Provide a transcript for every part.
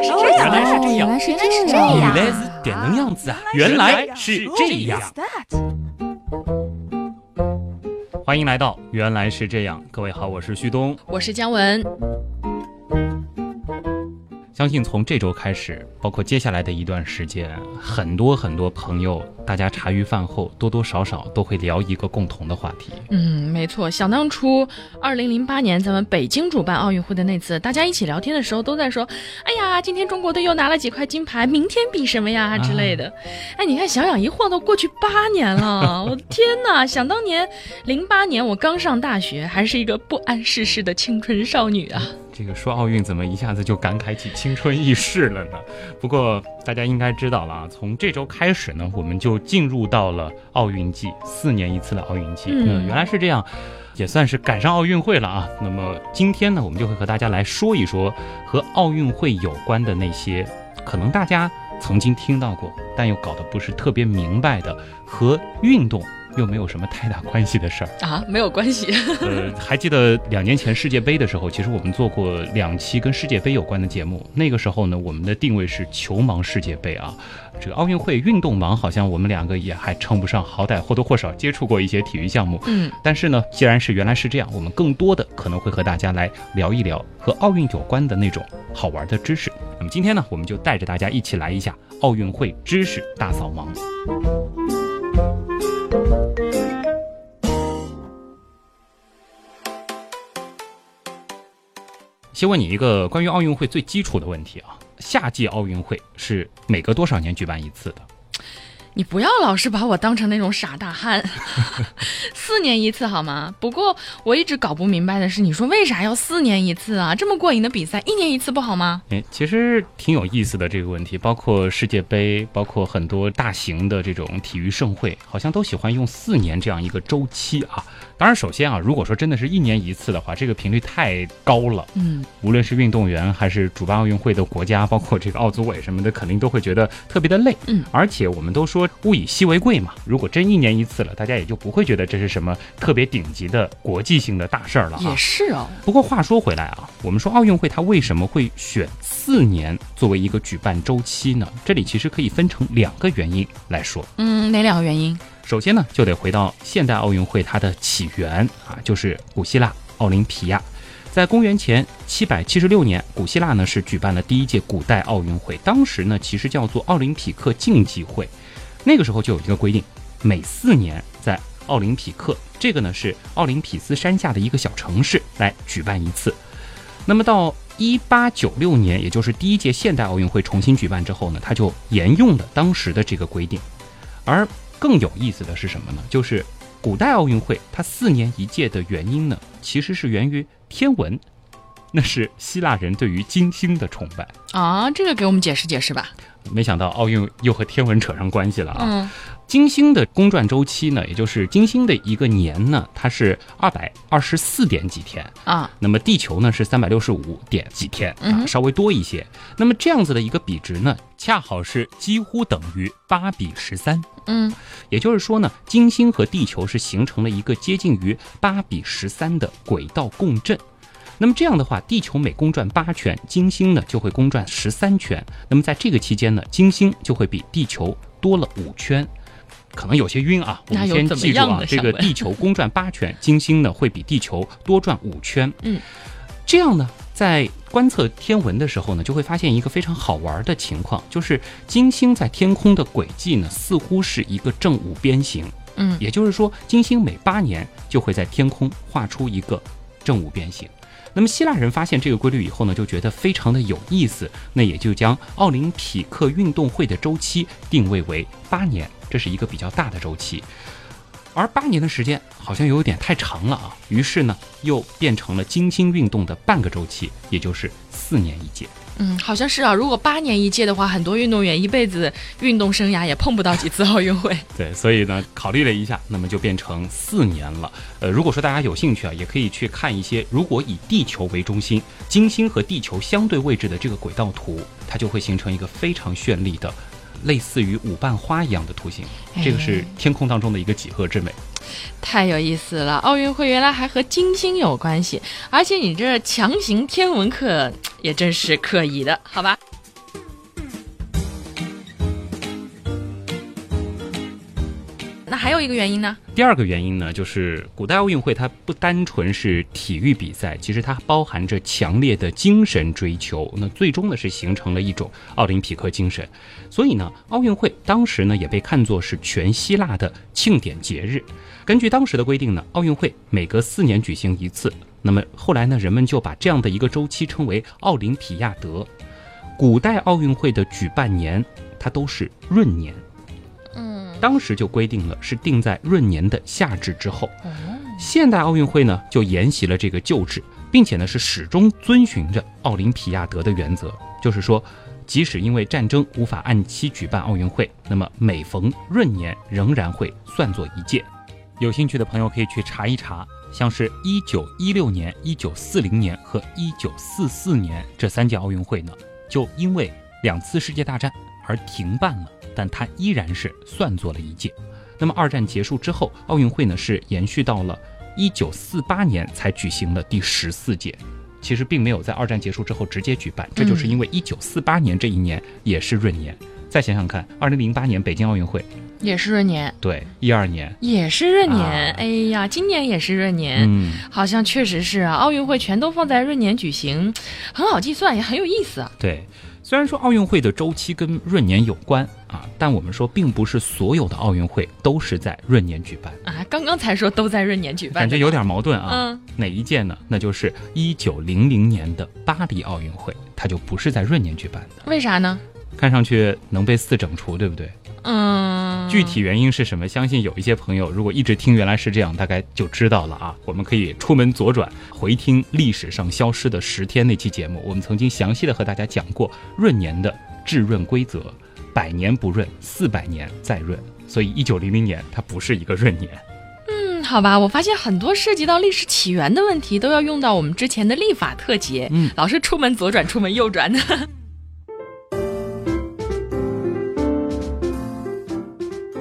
来是这样，原来是这样原来是这原样。来是点能样子啊！原来是这样。欢迎来到原来是这样，各位好，我是旭东。我是姜文。相信从这周开始，包括接下来的一段时间，很多很多朋友，大家茶余饭后多多少少都会聊一个共同的话题。嗯，没错。想当初，二零零八年咱们北京主办奥运会的那次，大家一起聊天的时候都在说：“哎呀，今天中国队又拿了几块金牌，明天比什么呀之类的。哎，你看，想想一晃都过去八年了，我的天哪！想当年，零八年我刚上大学，还是一个不谙世事的青春少女啊。这个说奥运怎么一下子就感慨起青春易逝了呢？不过大家应该知道了啊，从这周开始呢，我们就进入到了奥运季，四年一次的奥运季。嗯原来是这样，也算是赶上奥运会了啊。那么今天呢，我们就会和大家来说一说和奥运会有关的那些可能大家曾经听到过，但又搞得不是特别明白的和运动。又没有什么太大关系的事儿。啊，没有关系。呃，还记得两年前世界杯的时候，其实我们做过两期跟世界杯有关的节目。那个时候呢，我们的定位是球盲世界杯啊。这个奥运会运动盲，好像我们两个也还称不上，好歹或多或少接触过一些体育项目。嗯，但是呢，既然是原来是这样，我们更多的可能会和大家来聊一聊和奥运有关的那种好玩的知识。那么今天呢，我们就带着大家一起来一下奥运会知识大扫盲。先问你一个关于奥运会最基础的问题啊，夏季奥运会是每隔多少年举办一次的？你不要老是把我当成那种傻大汉，四年一次好吗？不过我一直搞不明白的是，你说为啥要四年一次啊？这么过瘾的比赛，一年一次不好吗？哎，其实挺有意思的这个问题，包括世界杯，包括很多大型的这种体育盛会，好像都喜欢用四年这样一个周期啊。当然，首先啊，如果说真的是一年一次的话，这个频率太高了。嗯，无论是运动员还是主办奥运会的国家，包括这个奥组委什么的，肯定都会觉得特别的累。嗯，而且我们都说物以稀为贵嘛，如果真一年一次了，大家也就不会觉得这是什么特别顶级的国际性的大事儿了啊。也是哦。不过话说回来啊，我们说奥运会它为什么会选四年作为一个举办周期呢？这里其实可以分成两个原因来说。嗯，哪两个原因？首先呢，就得回到现代奥运会它的起源啊，就是古希腊奥林匹亚。在公元前七百七十六年，古希腊呢是举办了第一届古代奥运会，当时呢其实叫做奥林匹克竞技会。那个时候就有一个规定，每四年在奥林匹克，这个呢是奥林匹斯山下的一个小城市来举办一次。那么到一八九六年，也就是第一届现代奥运会重新举办之后呢，它就沿用了当时的这个规定。而更有意思的是什么呢？就是古代奥运会它四年一届的原因呢，其实是源于天文，那是希腊人对于金星的崇拜。啊，这个给我们解释解释吧。没想到奥运又和天文扯上关系了啊！嗯金星的公转周期呢，也就是金星的一个年呢，它是二百二十四点几天。啊，那么地球呢是三百六十五点几天啊，稍微多一些。那么这样子的一个比值呢，恰好是几乎等于八比十三。嗯也就是说呢，金星和地球是形成了一个接近于八比十三的轨道共振。那么这样的话，地球每公转八圈，金星呢就会公转十三圈。那么在这个期间呢，金星就会比地球多了五圈。可能有些晕啊，我们先记住啊这个地球公转八圈，金星呢会比地球多转五圈。嗯，这样呢，在观测天文的时候呢，就会发现一个非常好玩的情况，就是金星在天空的轨迹呢，似乎是一个正五边形。嗯也就是说，金星每八年就会在天空画出一个正五边形。那么希腊人发现这个规律以后呢，就觉得非常的有意思，那也就将奥林匹克运动会的周期定位为八年，这是一个比较大的周期。而八年的时间好像有点太长了啊，于是呢，又变成了金星运动的半个周期，也就是四年一届。嗯，好像是啊。如果八年一届的话，很多运动员一辈子运动生涯也碰不到几次奥运会。对，所以呢，考虑了一下，那么就变成四年了。呃，如果说大家有兴趣啊，也可以去看一些，如果以地球为中心，金星和地球相对位置的这个轨道图，它就会形成一个非常绚丽的，类似于五瓣花一样的图形。这个是天空当中的一个几何之美。太有意思了。奥运会原来还和金星有关系而且你这强行天文课也真是可疑的好吧？那还有一个原因呢？第二个原因呢就是古代奥运会它不单纯是体育比赛其实它包含着强烈的精神追求那最终呢是形成了一种奥林匹克精神。所以呢奥运会当时呢也被看作是全希腊的庆典节日。根据当时的规定呢，奥运会每隔四年举行一次。那么后来呢，人们就把这样的一个周期称为奥林匹亚德。古代奥运会的举办年，它都是闰年。嗯，当时就规定了是定在闰年的夏至之后。现代奥运会呢就沿袭了这个旧制，并且呢是始终遵循着奥林匹亚德的原则，就是说，即使因为战争无法按期举办奥运会，那么每逢闰年仍然会算作一届。有兴趣的朋友可以去查一查，像是一九一六年、一九四零年和一九四四年这三届奥运会呢，就因为两次世界大战而停办了。但它依然是算作了一届。那么二战结束之后，奥运会呢是延续到了一九四八年才举行了第十四届。其实并没有在二战结束之后直接举办，这就是因为一九四八年这一年也是闰年。再想想看，二零零八年北京奥运会也是闰年，对，一二年也是闰年。啊哎呀，今年也是闰年，嗯，好像确实是啊，奥运会全都放在闰年举行，很好计算，也很有意思啊。对。虽然说奥运会的周期跟闰年有关啊，但我们说并不是所有的奥运会都是在闰年举办，啊，刚刚才说都在闰年举办，感觉有点矛盾啊。嗯，哪一届呢？那就是一九零零年的巴黎奥运会，它就不是在闰年举办的。为啥呢？看上去能被四整除，对不对？嗯，具体原因是什么？相信有一些朋友如果一直听原来是这样，大概就知道了啊。我们可以出门左转回听历史上消失的十天那期节目，我们曾经详细的和大家讲过闰年的至闰规则，百年不闰，四百年再闰。所以一九零零年它不是一个闰年。嗯，好吧，我发现很多涉及到历史起源的问题都要用到我们之前的历法特辑，嗯老是出门左转，出门右转的。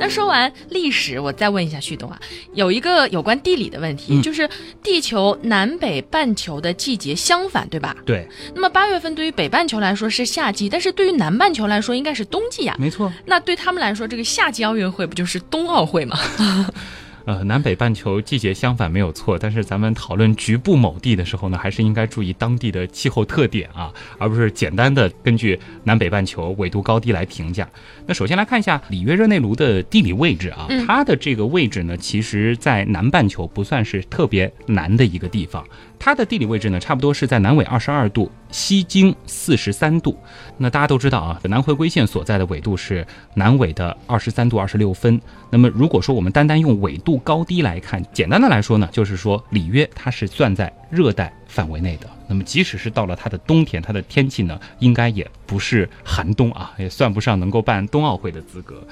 那说完历史，我再问一下旭东啊，有一个有关地理的问题，嗯就是地球南北半球的季节相反，对吧？对，那么八月份对于北半球来说是夏季，但是对于南半球来说应该是冬季呀、没错。那对他们来说，这个夏季奥运会不就是冬奥会吗？呃，南北半球季节相反没有错，但是咱们讨论局部某地的时候呢，还是应该注意当地的气候特点啊，而不是简单的根据南北半球纬度高低来评价。那首先来看一下里约热内卢的地理位置啊，嗯它的这个位置呢，其实在南半球不算是特别南的一个地方，它的地理位置呢，差不多是在南纬二十二度，西经四十三度。那大家都知道啊，南回归线所在的纬度是南纬的二十三度二十六分。那么如果说我们单单用纬度高低来看，简单的来说呢，就是说里约它是算在热带范围内的。那么即使是到了它的冬天，它的天气呢，应该也不是寒冬啊，也算不上能够办冬奥会的资格。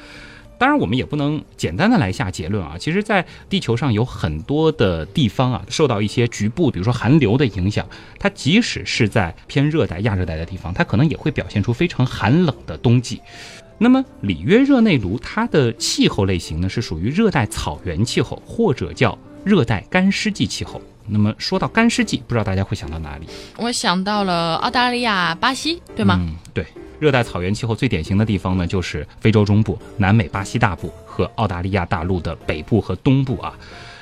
当然，我们也不能简单的来下结论啊。其实，在地球上有很多的地方啊，受到一些局部，比如说寒流的影响，它即使是在偏热带、亚热带的地方，它可能也会表现出非常寒冷的冬季。那么，里约热内卢它的气候类型呢，是属于热带草原气候，或者叫热带干湿季气候。那么说到干湿季，不知道大家会想到哪里？我想到了澳大利亚、巴西，对吗？嗯，对。热带草原气候最典型的地方呢，就是非洲中部、南美巴西大部和澳大利亚大陆的北部和东部啊。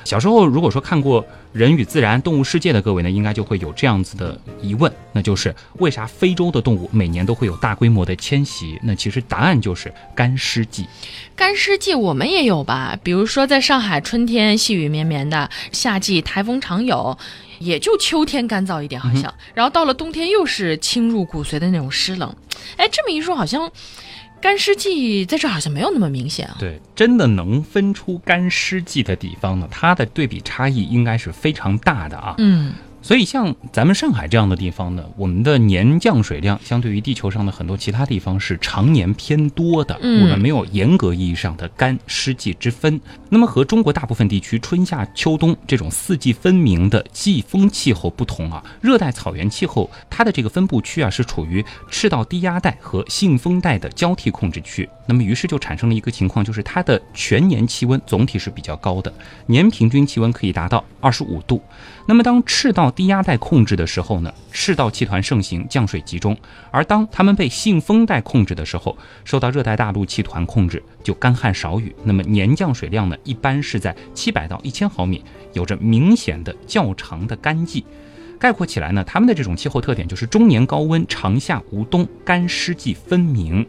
小时候如果说看过《人与自然》《动物世界》的各位呢，应该就会有这样子的疑问，那就是为啥非洲的动物每年都会有大规模的迁徙？那其实答案就是干湿季。干湿季我们也有吧？比如说在上海，春天细雨绵绵的，夏季台风常有，也就秋天干燥一点，好像。然后到了冬天又是侵入骨髓的那种湿冷。哎，这么一说，好像干湿季在这好像没有那么明显啊。对，真的能分出干湿季的地方呢，它的对比差异应该是非常大的啊。嗯，所以像咱们上海这样的地方呢，我们的年降水量相对于地球上的很多其他地方是常年偏多的，嗯我们没有严格意义上的干湿季之分。那么和中国大部分地区春夏秋冬这种四季分明的季风气候不同啊，热带草原气候它的这个分布区啊是处于赤道低压带和信风带的交替控制区。那么于是就产生了一个情况，就是它的全年气温总体是比较高的，年平均气温可以达到二十五度。那么当赤道低压带控制的时候呢，赤道气团盛行，降水集中；而当它们被信风带控制的时候，受到热带大陆气团控制，就干旱少雨。那么年降水量呢，一般是在七百到一千毫米，有着明显的较长的干季。概括起来呢，他们的这种气候特点就是终年高温，长夏无冬，干湿季分明。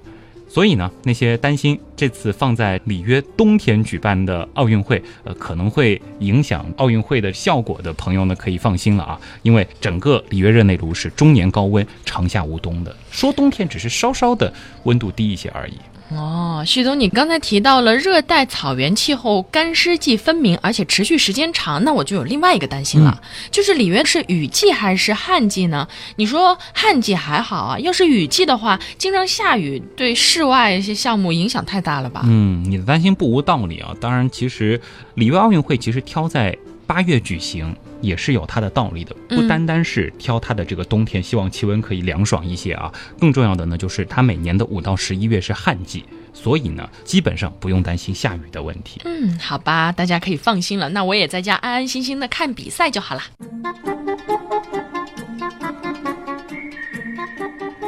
所以呢，那些担心这次放在里约冬天举办的奥运会，呃，可能会影响奥运会的效果的朋友呢，可以放心了啊，因为整个里约热内卢是终年高温，长夏无冬的。说冬天只是稍稍的温度低一些而已。哦，旭东，你刚才提到了热带草原气候干湿季分明，而且持续时间长，那我就有另外一个担心了，就是里约是雨季还是旱季呢？你说旱季还好啊，要是雨季的话，经常下雨，对室外一些项目影响太大了吧？嗯，你的担心不无道理啊。当然，其实里约奥运会其实挑在。八月举行也是有它的道理的，不单单是挑它的这个冬天，希望气温可以凉爽一些啊。更重要的呢，就是它每年的五到十一月是旱季，所以呢，基本上不用担心下雨的问题。嗯，好吧，大家可以放心了。那我也在家安安心心的看比赛就好了。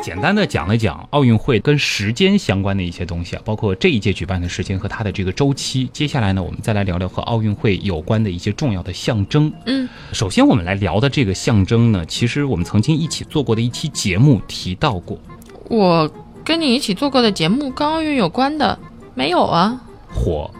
简单的讲了讲奥运会跟时间相关的一些东西啊，包括这一届举办的时间和它的这个周期。接下来呢，我们再来聊聊和奥运会有关的一些重要的象征。嗯，首先我们来聊的这个象征呢，其实我们曾经一起做过的一期节目提到过。我跟你一起做过的节目跟奥运有关的没有啊？火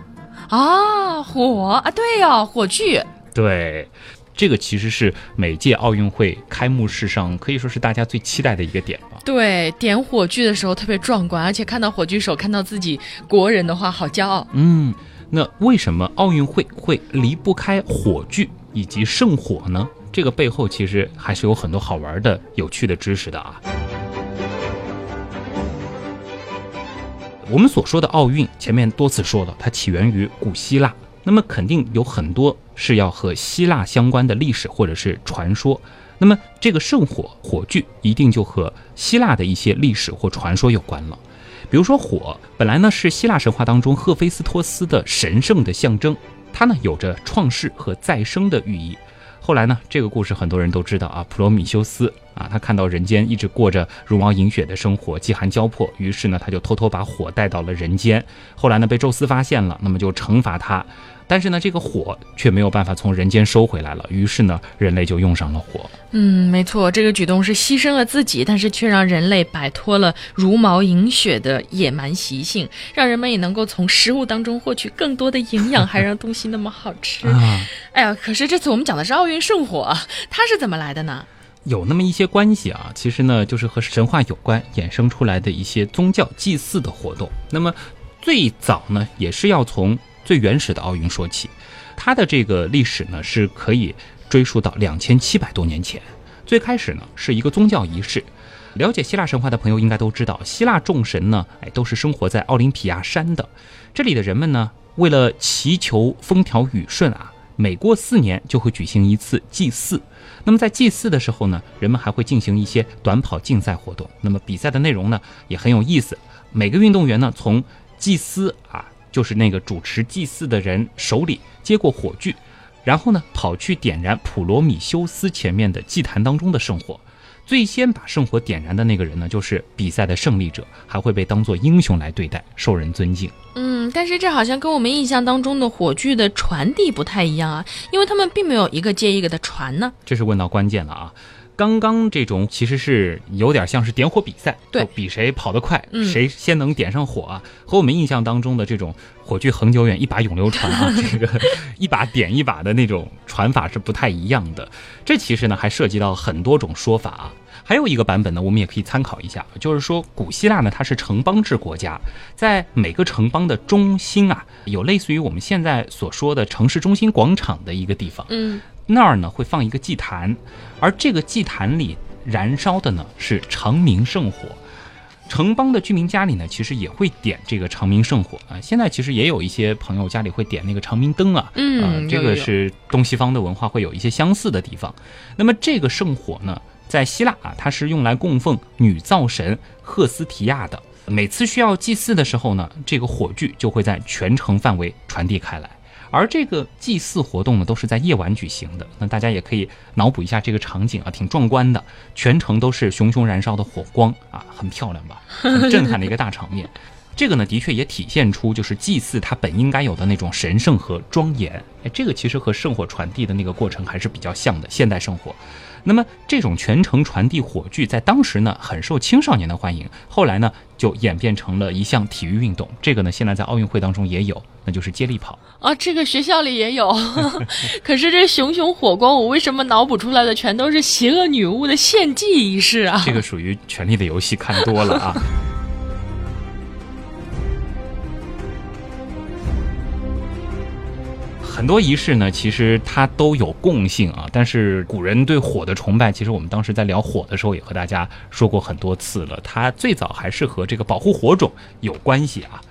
啊，火啊，对呀，火炬。对。这个其实是每届奥运会开幕式上可以说是大家最期待的一个点吧。对，点火炬的时候特别壮观，而且看到火炬手看到自己国人的话，好骄傲。嗯，那为什么奥运会会离不开火炬以及圣火呢？这个背后其实还是有很多好玩的、有趣的知识的啊。我们所说的奥运，前面多次说了，它起源于古希腊。那么肯定有很多是要和希腊相关的历史或者是传说。那么这个圣火火炬一定就和希腊的一些历史或传说有关了。比如说火，本来呢是希腊神话当中赫菲斯托斯的神圣的象征，它呢有着创世和再生的寓意。后来呢，这个故事很多人都知道啊，普罗米修斯啊，他看到人间一直过着茹毛饮血的生活，饥寒交迫，于是呢他就偷偷把火带到了人间。后来呢被宙斯发现了，那么就惩罚他。但是呢，这个火却没有办法从人间收回来了。于是呢，人类就用上了火。嗯，没错，这个举动是牺牲了自己，但是却让人类摆脱了茹毛饮血的野蛮习性，让人们也能够从食物当中获取更多的营养，还让东西那么好吃。哎呀，可是这次我们讲的是奥运圣火，它是怎么来的呢？有那么一些关系啊，其实呢，就是和神话有关，衍生出来的一些宗教祭祀的活动。那么最早呢，也是要从。最原始的奥运说起，它的这个历史呢是可以追溯到两千七百多年前。最开始呢是一个宗教仪式。了解希腊神话的朋友应该都知道，希腊众神呢，哎，都是生活在奥林匹亚山的。这里的人们呢，为了祈求风调雨顺啊，每过四年就会举行一次祭祀。那么在祭祀的时候呢，人们还会进行一些短跑竞赛活动。那么比赛的内容呢也很有意思。每个运动员呢，从祭司啊。就是那个主持祭祀的人手里接过火炬，然后呢跑去点燃普罗米修斯前面的祭坛当中的圣火。最先把圣火点燃的那个人呢，就是比赛的胜利者，还会被当做英雄来对待，受人尊敬。嗯，但是这好像跟我们印象当中的火炬的传递不太一样啊，因为他们并没有一个接一个的传呢。这是问到关键了啊。刚刚这种其实是有点像是点火比赛，对，比谁跑得快，谁先能点上火啊？和我们印象当中的这种火炬恒久远，一把永流传啊，这个一把点一把的那种传法是不太一样的。这其实呢还涉及到很多种说法啊。还有一个版本呢，我们也可以参考一下，就是说古希腊呢它是城邦制国家，在每个城邦的中心啊，有类似于我们现在所说的城市中心广场的一个地方，嗯。那儿呢会放一个祭坛，而这个祭坛里燃烧的呢是长明圣火。城邦的居民家里呢其实也会点这个长明圣火啊。现在其实也有一些朋友家里会点那个长明灯啊。嗯，这个是东西方的文化会有一些相似的地方。那么这个圣火呢，在希腊啊，它是用来供奉女灶神赫斯提亚的。每次需要祭祀的时候呢，这个火炬就会在全城范围传递开来。而这个祭祀活动呢，都是在夜晚举行的。那大家也可以脑补一下这个场景啊，挺壮观的，全程都是熊熊燃烧的火光啊，很漂亮吧？很震撼的一个大场面。这个呢，的确也体现出就是祭祀它本应该有的那种神圣和庄严。哎，这个其实和圣火传递的那个过程还是比较像的，现代圣火。那么这种全程传递火炬，在当时呢很受青少年的欢迎，后来呢就演变成了一项体育运动。这个呢现在在奥运会当中也有，那就是接力跑。啊，这个学校里也有。可是这熊熊火光，我为什么脑补出来的全都是邪恶女巫的献祭仪式啊？这个属于《权力的游戏》看多了啊。很多仪式呢，其实它都有共性啊。但是古人对火的崇拜，其实我们当时在聊火的时候，也和大家说过很多次了。它最早还是和这个保护火种有关系啊。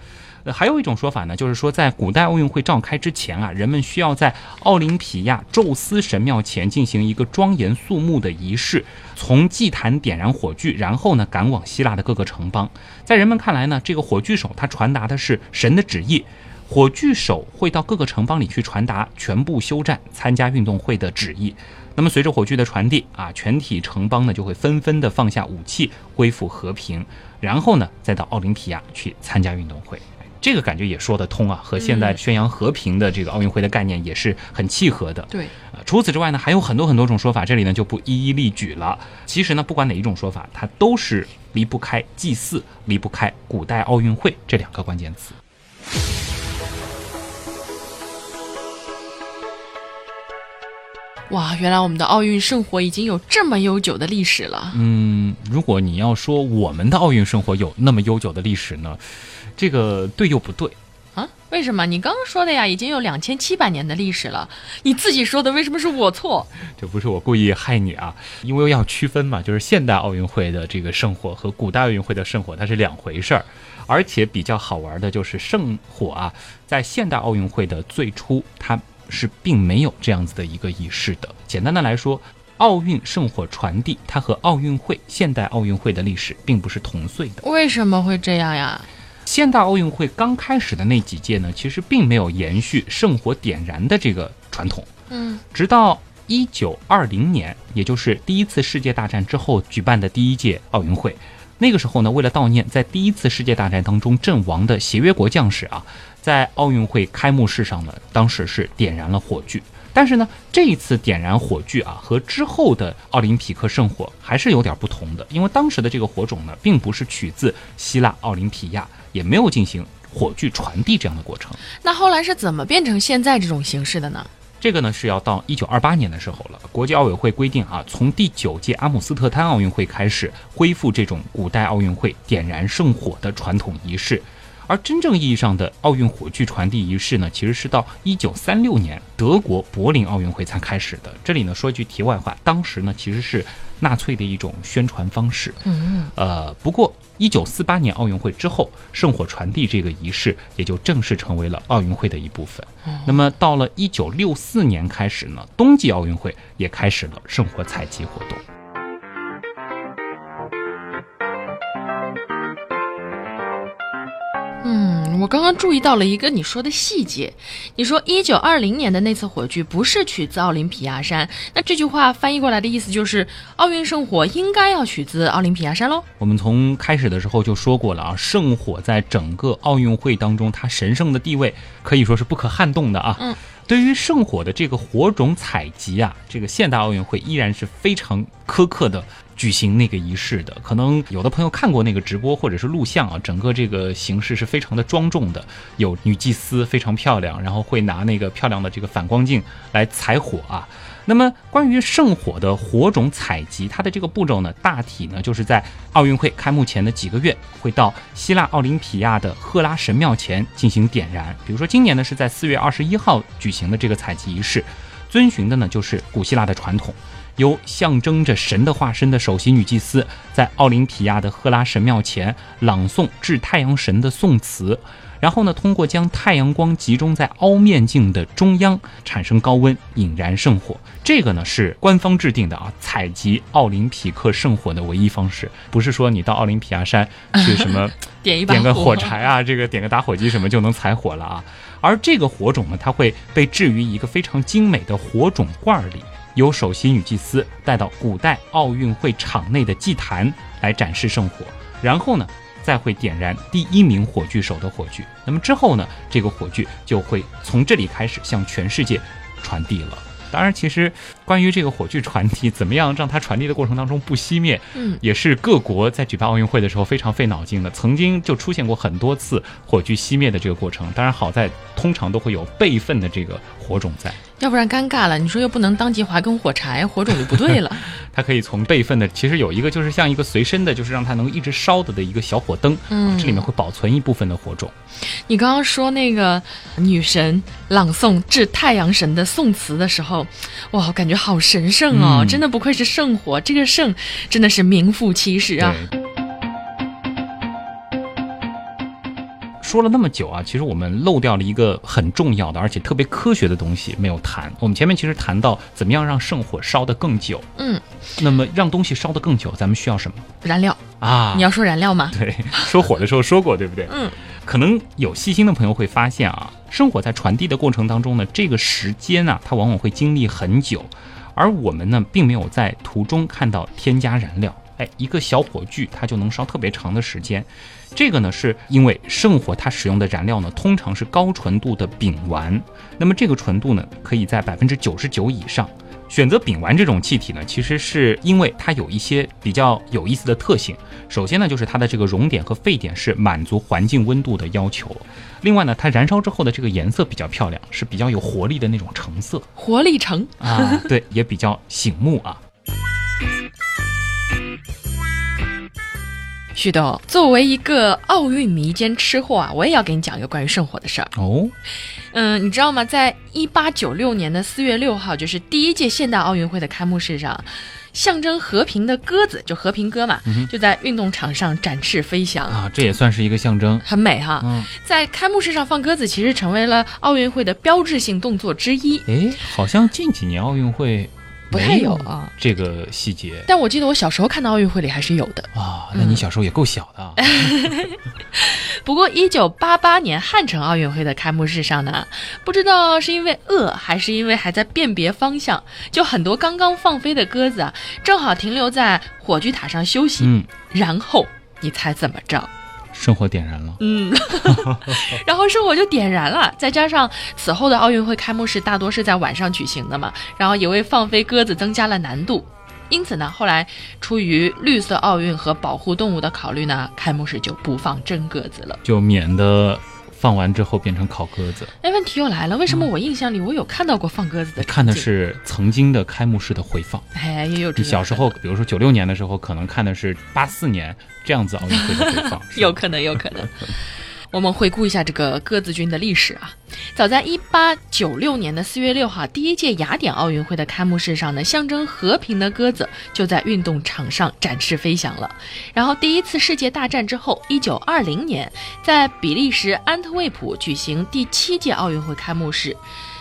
呃还有一种说法呢，就是说在古代奥运会召开之前啊，人们需要在奥林匹亚宙斯神庙前进行一个庄严肃穆的仪式，从祭坛点燃火炬，然后呢赶往希腊的各个城邦。在人们看来呢，这个火炬手他传达的是神的旨意。火炬手会到各个城邦里去传达全部休战、参加运动会的旨意。那么随着火炬的传递啊，全体城邦呢就会纷纷的放下武器，恢复和平，然后呢再到奥林匹亚去参加运动会。这个感觉也说得通啊，和现在宣扬和平的这个奥运会的概念也是很契合的。对，呃，除此之外呢，还有很多很多种说法，这里呢就不一一例举了。其实呢，不管哪一种说法，它都是离不开祭祀，离不开古代奥运会这两个关键词。哇，原来我们的奥运圣火已经有这么悠久的历史了。嗯，如果你要说我们的奥运圣火有那么悠久的历史呢，这个对又不对啊？为什么？你刚刚说的呀，已经有两千七百年的历史了。你自己说的，为什么是我错？这不是我故意害你啊，因为要区分嘛，就是现代奥运会的这个圣火和古代奥运会的圣火它是两回事儿。而且比较好玩的就是圣火啊，在现代奥运会的最初它。是并没有这样子的一个仪式的。简单的来说，奥运圣火传递它和奥运会现代奥运会的历史并不是同岁的。为什么会这样呀？现代奥运会刚开始的那几届呢，其实并没有延续圣火点燃的这个传统。嗯，直到一九二零年，也就是第一次世界大战之后举办的第一届奥运会，那个时候呢，为了悼念在第一次世界大战当中阵亡的协约国将士啊。在奥运会开幕式上呢，当时是点燃了火炬，但是呢，这一次点燃火炬啊，和之后的奥林匹克圣火还是有点不同的，因为当时的这个火种呢，并不是取自希腊奥林匹亚，也没有进行火炬传递这样的过程。那后来是怎么变成现在这种形式的呢？这个呢是要到一九二八年的时候了。国际奥委会规定啊，从第九届阿姆斯特丹奥运会开始，恢复这种古代奥运会点燃圣火的传统仪式。而真正意义上的奥运火炬传递仪式呢，其实是到一九三六年德国柏林奥运会才开始的。这里呢说一句题外话，当时呢其实是纳粹的一种宣传方式。嗯，呃，不过一九四八年奥运会之后，圣火传递这个仪式也就正式成为了奥运会的一部分。那么到了一九六四年开始呢，冬季奥运会也开始了圣火采集活动。嗯，我刚刚注意到了一个你说的细节，你说一九二零年的那次火炬不是取自奥林匹亚山，那这句话翻译过来的意思就是奥运圣火应该要取自奥林匹亚山喽？我们从开始的时候就说过了啊，圣火在整个奥运会当中，它神圣的地位可以说是不可撼动的啊。嗯，对于圣火的这个火种采集啊，这个现代奥运会依然是非常苛刻的。举行那个仪式的，可能有的朋友看过那个直播或者是录像啊，整个这个形式是非常的庄重的，有女祭司非常漂亮，然后会拿那个漂亮的这个反光镜来采火啊。那么关于圣火的火种采集，它的这个步骤呢，大体呢就是在奥运会开幕前的几个月，会到希腊奥林匹亚的赫拉神庙前进行点燃。比如说今年呢是在四月二十一号举行的这个采集仪式，遵循的呢就是古希腊的传统。由象征着神的化身的首席女祭司，在奥林匹亚的赫拉神庙前朗诵致太阳神的颂词。然后呢，通过将太阳光集中在凹面镜的中央，产生高温，引燃圣火。这个呢是官方制定的啊，采集奥林匹克圣火的唯一方式，不是说你到奥林匹亚山去什么点一把点个火柴啊，这个点个打火机什么就能采火了啊。而这个火种呢，它会被置于一个非常精美的火种罐里，由首席女祭司带到古代奥运会场内的祭坛来展示圣火，然后呢。再会点燃第一名火炬手的火炬，那么之后呢，这个火炬就会从这里开始向全世界传递了。当然，其实关于这个火炬传递，怎么样让它传递的过程当中不熄灭，嗯，也是各国在举办奥运会的时候非常费脑筋的。曾经就出现过很多次火炬熄灭的这个过程。当然，好在通常都会有备份的这个火种在。要不然尴尬了，你说又不能当即划根火柴，火种就不对了。它可以从备份的，其实有一个就是像一个随身的，就是让它能一直烧的的一个小火灯，嗯，这里面会保存一部分的火种。你刚刚说那个女神朗诵致太阳神的颂词的时候，哇，感觉好神圣哦！嗯真的不愧是圣火，这个圣真的是名副其实啊。对。说了那么久啊，其实我们漏掉了一个很重要的，而且特别科学的东西没有谈。我们前面其实谈到怎么样让圣火烧得更久，嗯，那么让东西烧得更久，咱们需要什么燃料，啊？你要说燃料吗？对，说火的时候说过，对不对？嗯，可能有细心的朋友会发现啊，生火在传递的过程当中呢，这个时间啊，它往往会经历很久，而我们呢，并没有在途中看到添加燃料。哎，一个小火炬它就能烧特别长的时间，这个呢，是因为圣火它使用的燃料呢，通常是高纯度的丙烷，那么这个纯度呢，可以在百分之九十九以上。选择丙烷这种气体呢，其实是因为它有一些比较有意思的特性。首先呢，就是它的这个熔点和沸点是满足环境温度的要求。另外呢，它燃烧之后的这个颜色比较漂亮，是比较有活力的那种橙色活力橙，啊，对，也比较醒目啊。旭东，作为一个奥运迷兼吃货啊，我也要给你讲一个关于圣火的事儿。哦，嗯，你知道吗？在一八九六年的四月六号，就是第一届现代奥运会的开幕式上，象征和平的鸽子，就和平鸽嘛，就在运动场上展翅飞翔，啊，这也算是一个象征。很美哈。嗯，在开幕式上放鸽子，其实成为了奥运会的标志性动作之一。哎，好像近几年奥运会不太有啊这个细节但我记得我小时候看到奥运会里还是有的。啊。那你小时候也够小的啊。不过，一九八八年汉城奥运会的开幕式上呢，不知道是因为饿还是因为还在辨别方向，就很多刚刚放飞的鸽子啊，正好停留在火炬塔上休息。嗯，然后你猜怎么着？圣火点燃了。嗯，然后圣火就点燃了，再加上此后的奥运会开幕式大多是在晚上举行的嘛，然后也为放飞鸽子增加了难度。因此呢，后来出于绿色奥运和保护动物的考虑呢，开幕式就不放真鸽子了。就免得放完之后变成烤鸽子。哎，问题又来了，为什么我印象里我有看到过放鸽子的？看的，是曾经的开幕式的回放。哎，也有小时候，比如说九六年的时候，可能看的是八四年这样子奥运会的回放。有可能，有可能。我们回顾一下这个鸽子军的历史啊，早在一八九六年的四月六号，第一届雅典奥运会的开幕式上呢，象征和平的鸽子就在运动场上展翅飞翔了。然后第一次世界大战之后，一九二零年在比利时安特卫普举行第七届奥运会开幕式。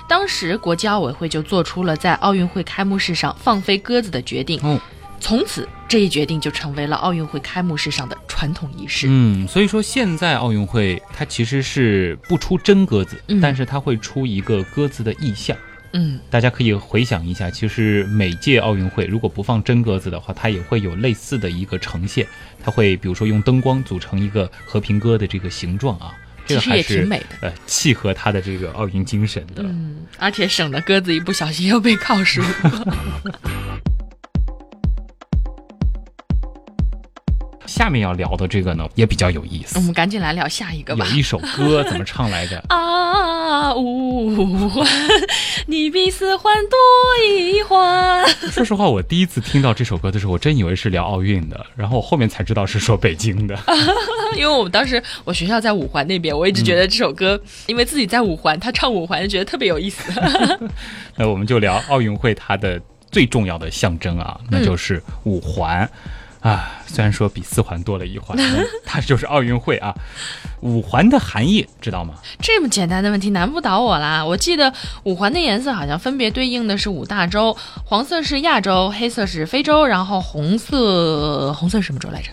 当时国际奥委会就做出了在奥运会开幕式上放飞鸽子的决定，嗯从此这一决定就成为了奥运会开幕式上的传统仪式。嗯，所以说现在奥运会它其实是不出真鸽子，嗯但是它会出一个鸽子的意象。嗯大家可以回想一下，其实每届奥运会如果不放真鸽子的话，它也会有类似的一个呈现。它会比如说用灯光组成一个和平鸽的这个形状啊，这个其实还是也挺美的。呃契合它的这个奥运精神的。嗯，而且省得鸽子一不小心又被铐住。下面要聊的这个呢也比较有意思我，们赶紧来聊下一个吧有。一首歌怎么唱来着？啊五环，你比四环多一环。说实话，我第一次听到这首歌的时候，我真以为是聊奥运的，然后我后面才知道是说北京的。因为我们当时我学校在五环那边，我一直觉得这首歌，因为自己在五环，他唱五环就觉得特别有意思。那我们就聊奥运会它的最重要的象征啊，那就是五环。啊，虽然说比四环多了一环，它就是奥运会啊。五环的含义知道吗？这么简单的问题难不倒我啦。我记得五环的颜色好像分别对应的是五大洲，黄色是亚洲，黑色是非洲，然后红色红色是什么洲来着？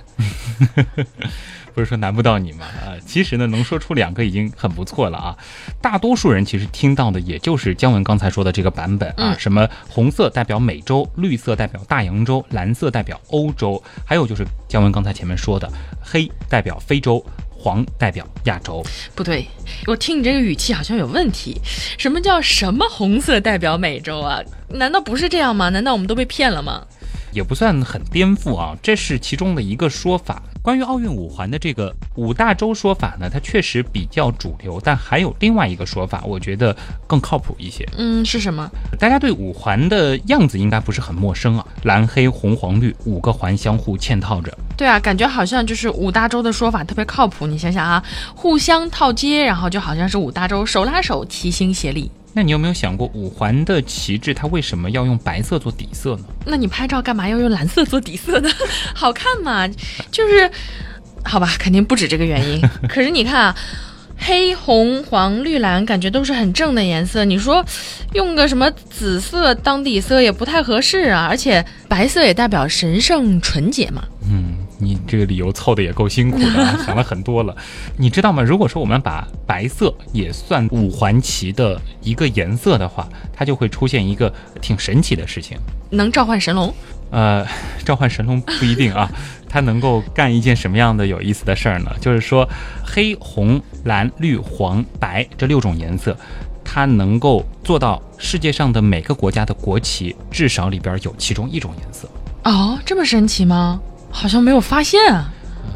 不是说难不到你吗？啊，其实呢，能说出两个已经很不错了啊。大多数人其实听到的也就是姜文刚才说的这个版本啊，什么红色代表美洲，绿色代表大洋洲，蓝色代表欧洲，还有就是姜文刚才前面说的黑代表非洲，黄代表亚洲。不对，我听你这个语气好像有问题。什么叫什么红色代表美洲啊？难道不是这样吗？难道我们都被骗了吗？也不算很颠覆啊，这是其中的一个说法。关于奥运五环的这个五大洲说法呢，它确实比较主流，但还有另外一个说法，我觉得更靠谱一些。嗯，是什么？大家对五环的样子应该不是很陌生啊，蓝黑红黄绿五个环相互嵌套着。对啊，感觉好像就是五大洲的说法特别靠谱。你想想啊，互相套接，然后就好像是五大洲手拉手齐心协力。那你有没有想过，五环的旗帜它为什么要用白色做底色呢？那你拍照干嘛要用蓝色做底色呢？好看嘛？就是，好吧，肯定不止这个原因。可是你看啊，黑红黄绿蓝，感觉都是很正的颜色。你说用个什么紫色当底色也不太合适啊。而且白色也代表神圣纯洁嘛。嗯。你这个理由凑的也够辛苦的，想了很多了。你知道吗？如果说我们把白色也算五环旗的一个颜色的话，它就会出现一个挺神奇的事情，能召唤神龙。呃，召唤神龙不一定啊，它能够干一件什么样的有意思的事儿呢？就是说，黑、红、蓝、绿、黄、白这六种颜色，它能够做到世界上的每个国家的国旗至少里边有其中一种颜色。哦，这么神奇吗？好像没有发现啊。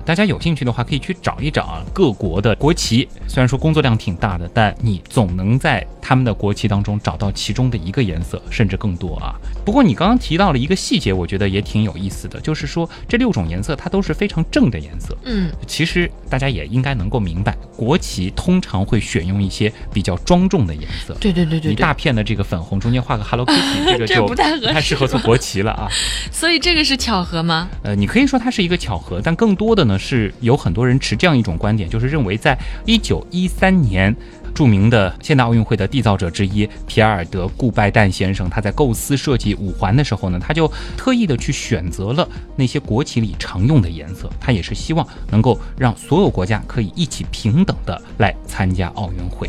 大家有兴趣的话，可以去找一找啊，各国的国旗。虽然说工作量挺大的，但你总能在他们的国旗当中找到其中的一个颜色，甚至更多啊。不过你刚刚提到了一个细节，我觉得也挺有意思的，就是说这六种颜色它都是非常正的颜色。嗯，其实大家也应该能够明白，国旗通常会选用一些比较庄重的颜色。对对对对，一大片的这个粉红，中间画个 Hello Kitty，这个就不太不太适合做国旗了啊。所以这个是巧合吗？呃，你可以说它是一个巧合，但更多的呢是有很多人持这样一种观点，就是认为在一九一三年。著名的现代奥运会的缔造者之一皮埃尔·德·顾拜旦先生，他在构思设计五环的时候呢，他就特意的去选择了那些国旗里常用的颜色，他也是希望能够让所有国家可以一起平等的来参加奥运会。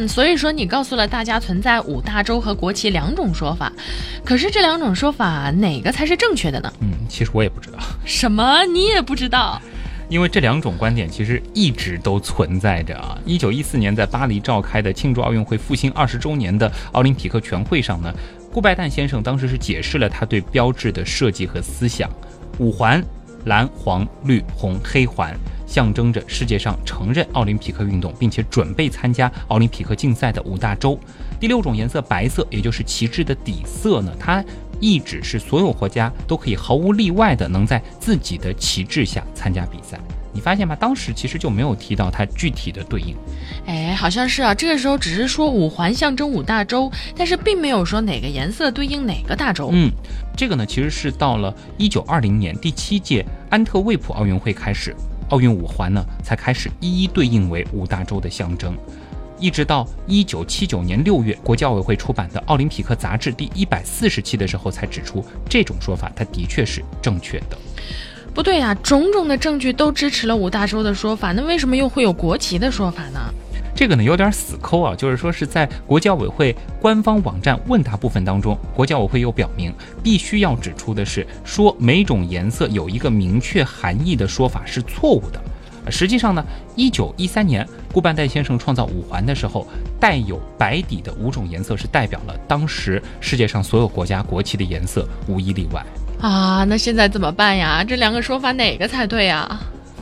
嗯，所以说你告诉了大家存在五大洲和国旗两种说法，可是这两种说法哪个才是正确的呢？嗯，其实我也不知道。什么？你也不知道？因为这两种观点其实一直都存在着啊。一九一四年在巴黎召开的庆祝奥运会复兴二十周年的奥林匹克全会上呢，顾拜旦先生当时是解释了他对标志的设计和思想：五环，蓝、黄、绿、红、黑环，象征着世界上承认奥林匹克运动并且准备参加奥林匹克竞赛的五大洲。第六种颜色白色，也就是旗帜的底色呢，它。意指是所有国家都可以毫无例外的能在自己的旗帜下参加比赛。你发现吗？当时其实就没有提到它具体的对应。哎，好像是啊。这个时候只是说五环象征五大洲，但是并没有说哪个颜色对应哪个大洲。嗯，这个呢其实是到了一九二零年第七届安特卫普奥运会开始，奥运五环呢才开始一一对应为五大洲的象征。一直到一九七九年六月，国际奥委会出版的《奥林匹克杂志》第一百四十期的时候，才指出这种说法，它的确是正确的。不对呀，种种的证据都支持了五大洲的说法，那为什么又会有国旗的说法呢？这个呢有点死抠啊，就是说是在国际奥委会官方网站问答部分当中，国际奥委会又表明，必须要指出的是，说每种颜色有一个明确含义的说法是错误的。实际上呢，一九一三年顾拜旦先生创造五环的时候，带有白底的五种颜色是代表了当时世界上所有国家国旗的颜色，无一例外。啊，那现在怎么办呀？这两个说法哪个才对呀？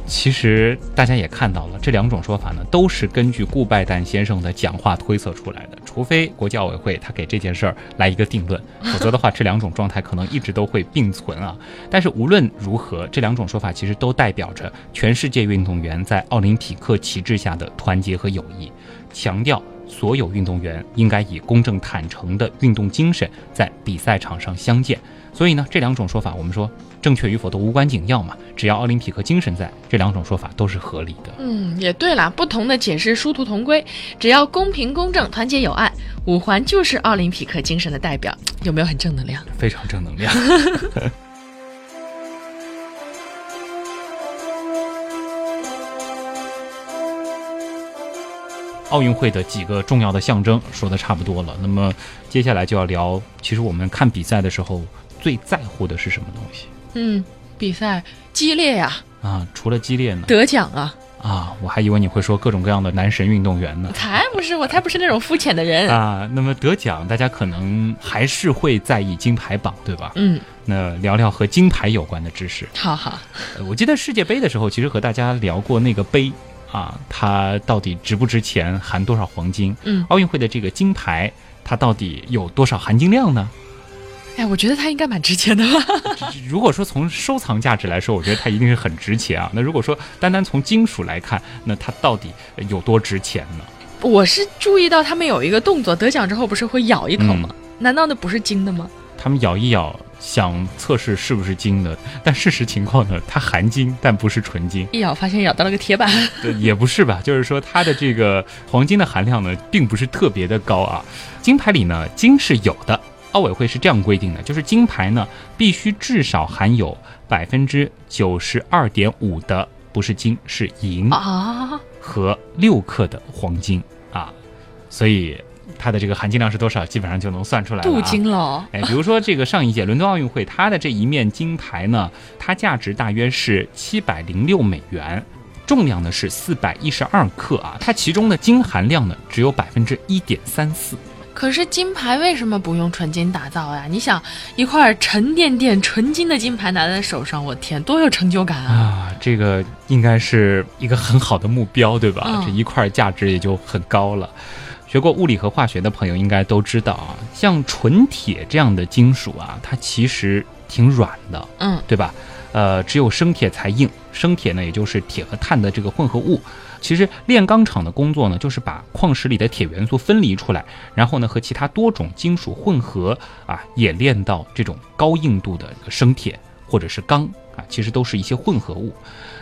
其实大家也看到了，这两种说法呢，都是根据顾拜旦先生的讲话推测出来的。除非国际奥委会他给这件事儿来一个定论，否则的话，这两种状态可能一直都会并存啊。但是无论如何，这两种说法其实都代表着全世界运动员在奥林匹克旗帜下的团结和友谊，强调所有运动员应该以公正坦诚的运动精神在比赛场上相见。所以呢，这两种说法，我们说正确与否都无关紧要嘛，只要奥林匹克精神在，这两种说法都是合理的。嗯，也对啦，不同的解释殊途同归，只要公平公正、团结友爱，五环就是奥林匹克精神的代表，有没有很正能量？非常正能量。奥运会的几个重要的象征说的差不多了，那么接下来就要聊，其实我们看比赛的时候最在乎的是什么东西？嗯，比赛激烈呀！啊，除了激烈呢？得奖啊！啊，我还以为你会说各种各样的男神运动员呢。才不是，我才不是那种肤浅的人啊。那么得奖，大家可能还是会在意金牌榜，对吧？嗯。那聊聊和金牌有关的知识。好好。我记得世界杯的时候，其实和大家聊过那个杯。啊，它到底值不值钱？含多少黄金？嗯，奥运会的这个金牌，它到底有多少含金量呢？哎，我觉得它应该蛮值钱的吧。如果说从收藏价值来说，我觉得它一定是很值钱啊。那如果说单单从金属来看，那它到底有多值钱呢？我是注意到他们有一个动作，得奖之后不是会咬一口吗？难道那不是金的吗？他们咬一咬。想测试是不是金的，但事实情况呢？它含金，但不是纯金。一咬发现咬到了个铁板，对，也不是吧？就是说它的这个黄金的含量呢，并不是特别的高啊。金牌里呢，金是有的，奥委会是这样规定的，就是金牌呢必须至少含有百分之九十二点五的不是金是银啊，和六克的黄金啊，所以。它的这个含金量是多少，基本上就能算出来了。镀金了，哎，比如说这个上一届伦敦奥运会，它的这一面金牌呢，它价值大约是七百零六美元，重量呢是四百一十二克啊，它其中的金含量呢只有百分之一点三四。可是金牌为什么不用纯金打造呀？你想一块沉甸甸纯金的金牌拿在手上，我天，多有成就感啊！啊，这个应该是一个很好的目标，对吧？这一块价值也就很高了。学过物理和化学的朋友应该都知道啊，像纯铁这样的金属啊，它其实挺软的，嗯，对吧？呃，只有生铁才硬，生铁呢，也就是铁和碳的这个混合物。其实炼钢厂的工作呢，就是把矿石里的铁元素分离出来，然后呢和其他多种金属混合啊，冶炼到这种高硬度的生铁或者是钢啊，其实都是一些混合物。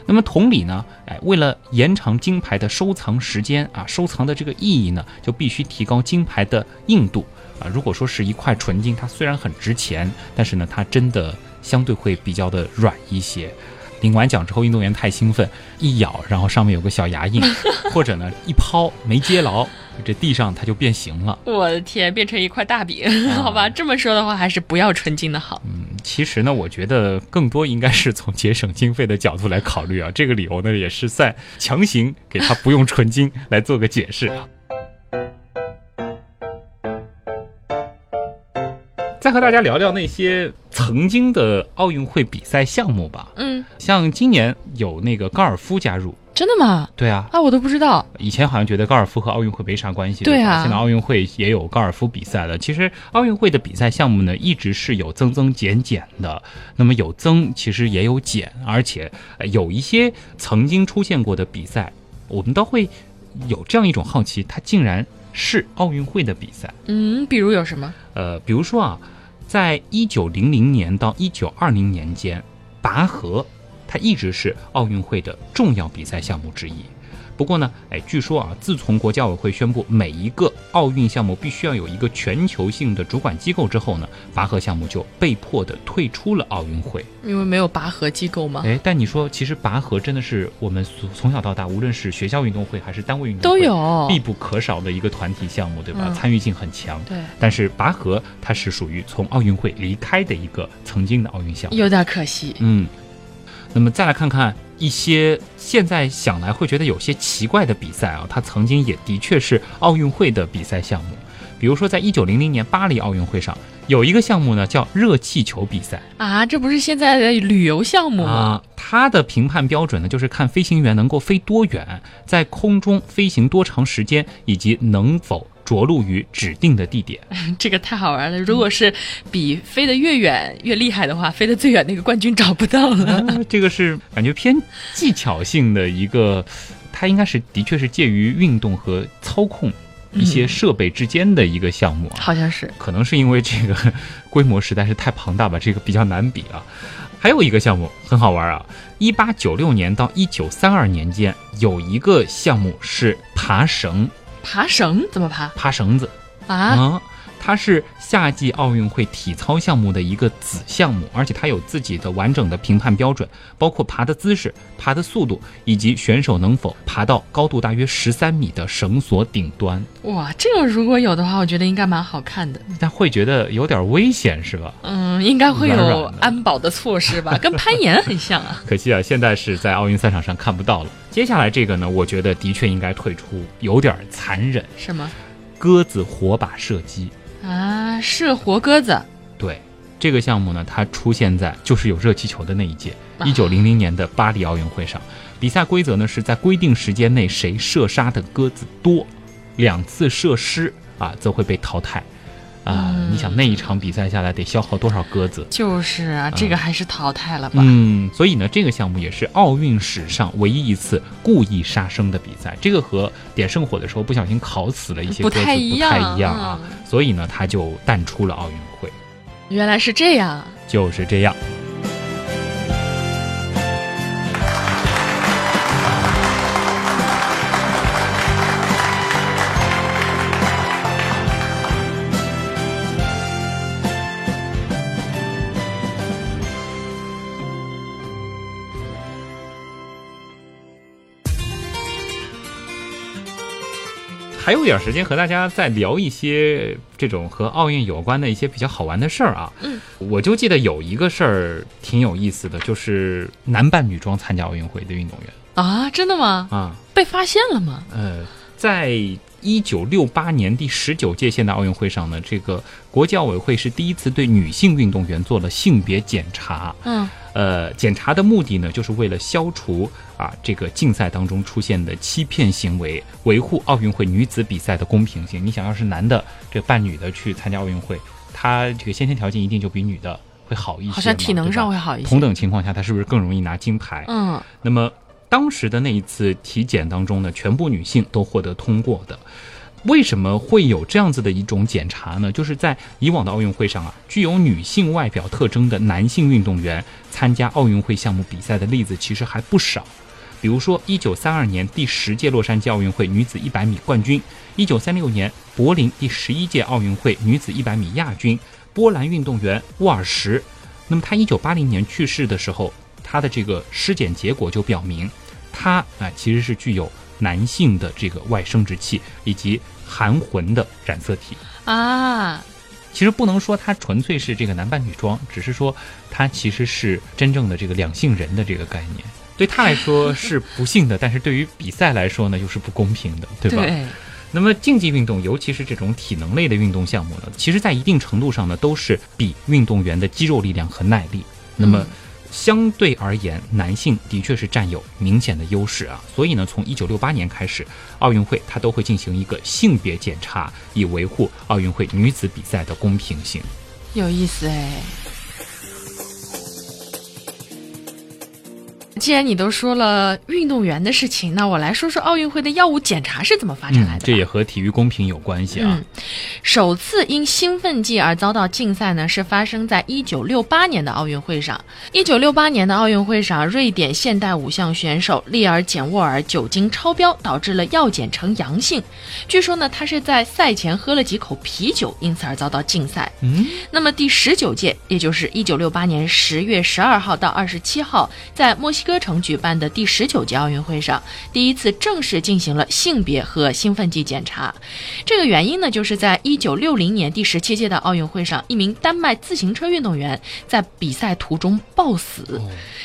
那么同理呢，哎，为了延长金牌的收藏时间啊，收藏的这个意义呢，就必须提高金牌的硬度啊。如果说是一块纯金，它虽然很值钱，但是呢，它真的相对会比较的软一些。领完奖之后，运动员太兴奋，一咬，然后上面有个小牙印，或者呢一抛没接牢，这地上它就变形了。我的天，变成一块大饼，好吧？这么说的话，还是不要纯金的好。嗯，其实呢，我觉得更多应该是从节省经费的角度来考虑啊。这个理由呢，也是在强行给他不用纯金来做个解释。再和大家聊聊那些曾经的奥运会比赛项目吧。嗯，像今年有那个高尔夫加入，真的吗？对啊，啊，我都不知道。以前好像觉得高尔夫和奥运会没啥关系，对啊。现在奥运会也有高尔夫比赛了。其实奥运会的比赛项目呢，一直是有增增减减的。那么有增，其实也有减，而且有一些曾经出现过的比赛，我们都会有这样一种好奇，它竟然是奥运会的比赛。嗯，比如有什么？呃，比如说啊。在一九零零年到一九二零年间，拔河它一直是奥运会的重要比赛项目之一。不过呢，哎，据说啊，自从国际奥委会宣布每一个奥运项目必须要有一个全球性的主管机构之后呢，拔河项目就被迫的退出了奥运会。因为没有拔河机构吗？哎，但你说，其实拔河真的是我们从从小到大，无论是学校运动会还是单位运动会，都有必不可少的一个团体项目，对吧？参与性很强。对。但是拔河它是属于从奥运会离开的一个曾经的奥运项目，有点可惜。嗯。那么再来看看一些现在想来会觉得有些奇怪的比赛啊，它曾经也的确是奥运会的比赛项目。比如说，在一九零零年巴黎奥运会上，有一个项目呢叫热气球比赛啊，这不是现在的旅游项目吗？它的评判标准呢就是看飞行员能够飞多远，在空中飞行多长时间，以及能否。着陆于指定的地点，这个太好玩了。如果是比飞得越远越厉害的话，飞得最远那个冠军找不到了。这个是感觉偏技巧性的一个，它应该是的确是介于运动和操控一些设备之间的一个项目啊。好像是。可能是因为这个 规模实在是太庞大吧，这个比较难比啊。还有一个项目很好玩啊，一八九六年到一九三二年间有一个项目是爬绳，爬绳怎么爬？爬绳子啊。它是夏季奥运会体操项目的一个子项目，而且它有自己的完整的评判标准，包括爬的姿势、爬的速度，以及选手能否爬到高度大约十三米的绳索顶端。哇，这个如果有的话，我觉得应该蛮好看的。但会觉得有点危险，是吧？嗯，应该会有安保的措施吧，跟攀岩很像啊。可惜啊，现在是在奥运赛场上看不到了。接下来这个呢，我觉得的确应该退出，有点残忍。什么？鸽子火把射击。啊，射活鸽子。对，这个项目呢，它出现在就是有热气球的那一届，一九零零年的巴黎奥运会上。比赛规则呢是在规定时间内谁射杀的鸽子多，两次射失啊，则会被淘汰。啊，你想那一场比赛下来得消耗多少鸽子？就是啊，这个还是淘汰了吧。嗯，所以呢，这个项目也是奥运史上唯一一次故意杀生的比赛。这个和点圣火的时候不小心烤死了一些鸽子不太一样啊，所以呢，他就淡出了奥运会。原来是这样，就是这样。点时间和大家再聊一些这种和奥运有关的一些比较好玩的事儿啊。嗯，我就记得有一个事儿挺有意思的，就是男扮女装参加奥运会的运动员啊，真的吗？啊，被发现了吗？呃，在一九六八年第十九届现代奥运会上呢，这个国际奥委会是第一次对女性运动员做了性别检查。嗯。呃，检查的目的呢，就是为了消除啊这个竞赛当中出现的欺骗行为，维护奥运会女子比赛的公平性。你想要是男的这扮女的去参加奥运会，他这个先天条件一定就比女的会好一些，好像体能上会好一些。同等情况下，他是不是更容易拿金牌？嗯。那么当时的那一次体检当中呢，全部女性都获得通过的。为什么会有这样子的一种检查呢？就是在以往的奥运会上啊，具有女性外表特征的男性运动员参加奥运会项目比赛的例子其实还不少。比如说，一九三二年第十届洛杉矶奥运会女子一百米冠军，一九三六年柏林第十一届奥运会女子一百米亚军，波兰运动员沃尔什。那么他一九八零年去世的时候，他的这个尸检结果就表明，他啊其实是具有男性的这个外生殖器以及。含魂的染色体啊，其实不能说它纯粹是这个男扮女装，只是说它其实是真正的这个两性人的这个概念。对他来说是不幸的，但是对于比赛来说呢，又是不公平的，对吧？对。那么竞技运动，尤其是这种体能类的运动项目呢，其实在一定程度上呢，都是比运动员的肌肉力量和耐力。那么。相对而言，男性的确是占有明显的优势啊，所以呢，从一九六八年开始，奥运会它都会进行一个性别检查，以维护奥运会女子比赛的公平性。有意思哎。既然你都说了运动员的事情，那我来说说奥运会的药物检查是怎么发展来的。这也和体育公平有关系啊。首次因兴奋剂而遭到禁赛呢，是发生在一九六八年的奥运会上。一九六八年的奥运会上，瑞典现代五项选手利尔简沃尔酒精超标，导致了药检呈阳性。据说呢，他是在赛前喝了几口啤酒，因此而遭到禁赛。嗯，那么第十九届，也就是一九六八年十月十二号到二十七号，在墨西哥城举办的第十九届奥运会上，第一次正式进行了性别和兴奋剂检查。这个原因呢，就是在一九六零年第十七届的奥运会上，一名丹麦自行车运动员在比赛途中暴死，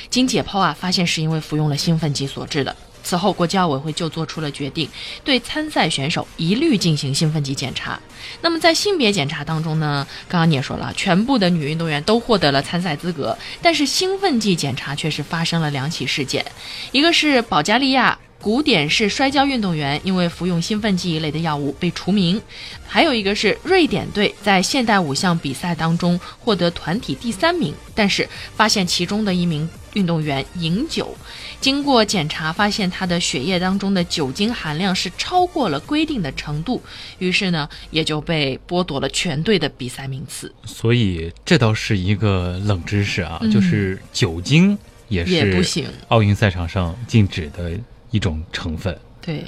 经解剖啊，发现是因为服用了兴奋剂所致的。此后，国际奥委会就做出了决定，对参赛选手一律进行兴奋剂检查。那么在性别检查当中呢，刚刚你也说了，全部的女运动员都获得了参赛资格，但是兴奋剂检查却是发生了两起事件，一个是保加利亚古典式摔跤运动员因为服用兴奋剂一类的药物被除名，还有一个是瑞典队在现代五项比赛当中获得团体第三名，但是发现其中的一名运动员饮酒，经过检查发现他的血液当中的酒精含量是超过了规定的程度，于是呢也就被剥夺了全队的比赛名次。所以这倒是一个冷知识啊，嗯就是酒精也是也不行，奥运赛场上禁止的一种成分。对。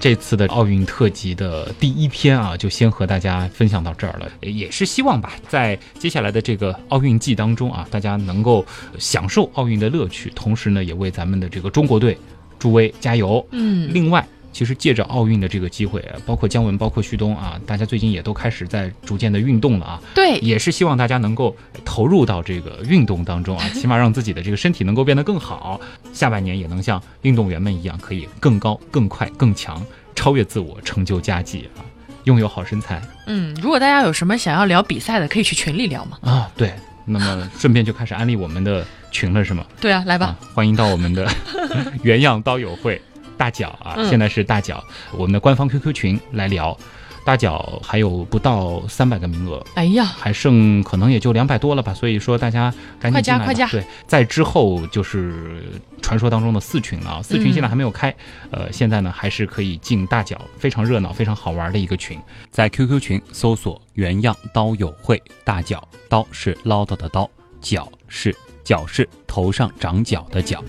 这次的奥运特辑的第一篇啊，就先和大家分享到这儿了。也是希望吧，在接下来的这个奥运季当中啊，大家能够享受奥运的乐趣，同时呢，也为咱们的这个中国队助威加油。嗯，另外，其实借着奥运的这个机会，包括姜文，包括旭东啊，大家最近也都开始在逐渐的运动了啊。对，也是希望大家能够投入到这个运动当中啊，起码让自己的这个身体能够变得更好，下半年也能像运动员们一样，可以更高、更快、更强，超越自我，成就佳绩啊，拥有好身材嗯，如果大家有什么想要聊比赛的，可以去群里聊嘛。啊。对，那么顺便就开始安利我们的群了，是吗？对啊，来吧。啊，欢迎到我们的 原样刀友会大脚啊，嗯。现在是大脚我们的官方 QQ 群来聊。大脚还有不到三百个名额，哎呀，还剩可能也就两百多了吧，所以说大家赶紧快加进来吧。快加对，在之后就是传说当中的四群了啊，四群现在还没有开，呃，现在呢还是可以进大脚，非常热闹、非常好玩的一个群，在 QQ 群搜索“原样刀友会”，大脚刀是唠叨的刀，脚是脚是头上长角的角。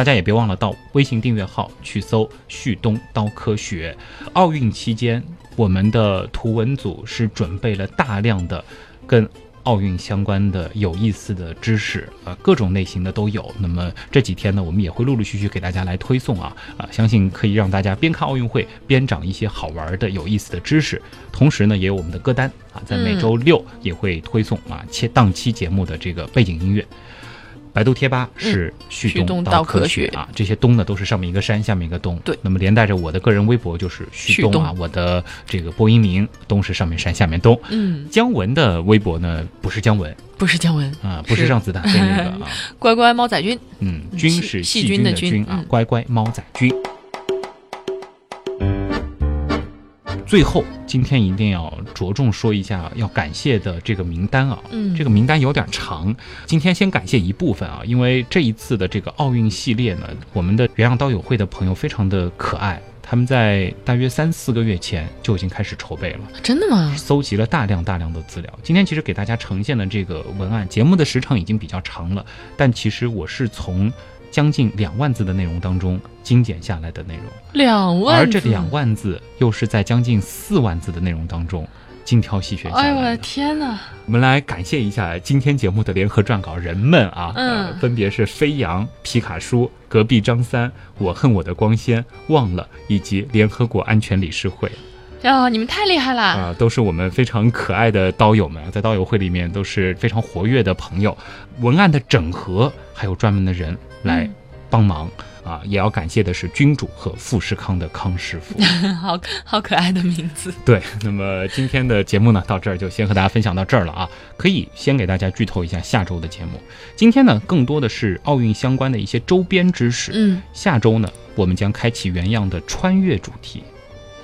大家也别忘了到微信订阅号去搜“旭东刀科学”。奥运期间，我们的图文组是准备了大量的跟奥运相关的有意思的知识，呃，各种类型的都有。那么这几天呢，我们也会陆陆续续给大家来推送啊，啊、相信可以让大家边看奥运会边长一些好玩的、有意思的知识。同时呢，也有我们的歌单啊，在每周六也会推送啊切档期节目的这个背景音乐。百度贴吧是旭旭东刀刀科学学啊，这些东呢都是上面一个山，下面一个东。对那么连带着我的个人微博就是旭旭东啊，我的这个播音名东是上面山，下面东。嗯，姜文的微博呢不是姜文不是姜文，啊，不是是让子弹飞那个啊，乖乖猫仔君。嗯，嗯细军是细细菌的菌的菌嗯，菌啊乖乖猫仔菌。最后，今天一定要着重说一下要感谢的这个名单啊，嗯这个名单有点长，今天先感谢一部分啊，因为这一次的这个奥运系列呢，我们的原样刀友会的朋友非常的可爱，他们在大约三四个月前就已经开始筹备了。真的吗？搜集了大量大量的资料。今天其实给大家呈现的这个文案，节目的时长已经比较长了，但其实我是从将近两万字的内容当中精简下来的内容，两万，而这两，万字又是在将近四万字的内容当中精挑细选下哎呦我的来的。天哪！我们来感谢一下今天节目的联合撰稿人们啊，嗯呃分别是飞扬、皮卡叔、隔壁张三、我恨我的光鲜、忘了以及联合国安全理事会。哦，你们太厉害了！啊、都是我们非常可爱的刀友们，在刀友会里面都是非常活跃的朋友。文案的整合还有专门的人来嗯帮忙、啊，也要感谢的是君主和富士康的康师傅。好好可爱的名字。对，那么今天的节目呢，到这儿就先和大家分享到这儿了啊。可以先给大家剧透一下下周的节目。今天呢，更多的是奥运相关的一些周边知识。嗯下周呢，我们将开启原样的穿越主题，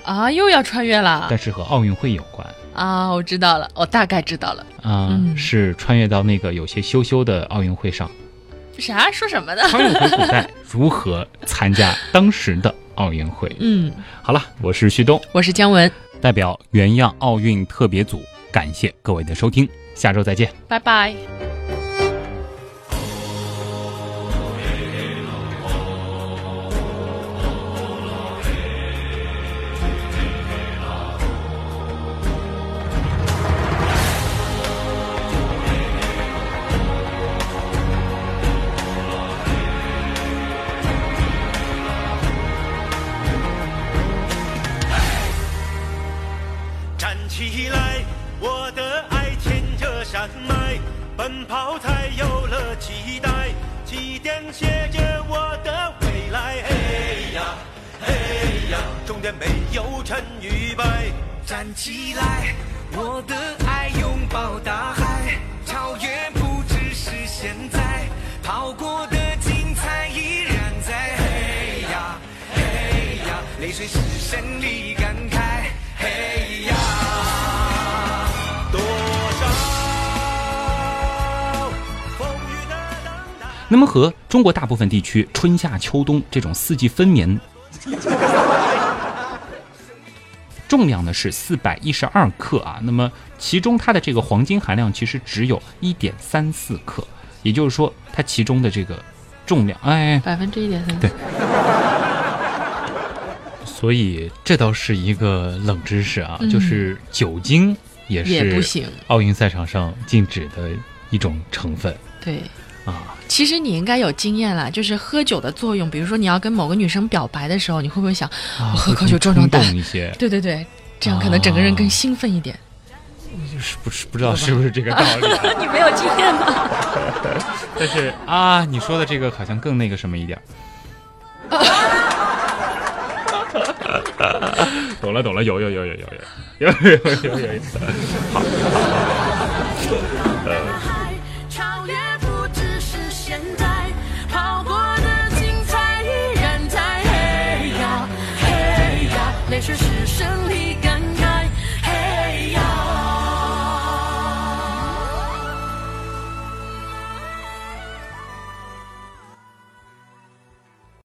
啊，又要穿越了但是和奥运会有关。啊！我知道了，我大概知道了。啊、嗯是穿越到那个有些羞羞的奥运会上，啥？说什么的？穿越回古代，如何参加当时的奥运会？嗯，好了，我是旭东，我是姜文，代表原样奥运特别组，感谢各位的收听，下周再见。拜拜。奔跑才有了期待，起点写着我的未来。嘿呀，嘿呀，终点没有成与败。站起来，我的爱拥抱大海，超越不只是现在，跑过的精彩依然在。嘿呀嘿呀，泪水是胜利那么和中国大部分地区春夏秋冬这种四季分明，重量呢是四百一十二克啊。那么其中它的这个黄金含量其实只有一点三四克，也就是说它其中的这个重量，哎，百分之一点三。对所以这倒是一个冷知识啊，嗯就是酒精也是也不行。奥运赛场上禁止的一种成分对，啊。其实你应该有经验了，就是喝酒的作用。比如说你要跟某个女生表白的时候，你会不会想，啊我喝口酒壮壮胆一些，对对对，这样可能整个人更哦兴奋一点。就是不是不知道是不是这个道理啊？你没有经验吗？但是啊，你说的这个好像更那个什么一点儿。懂了懂了，有有有有有有有有有有有。好，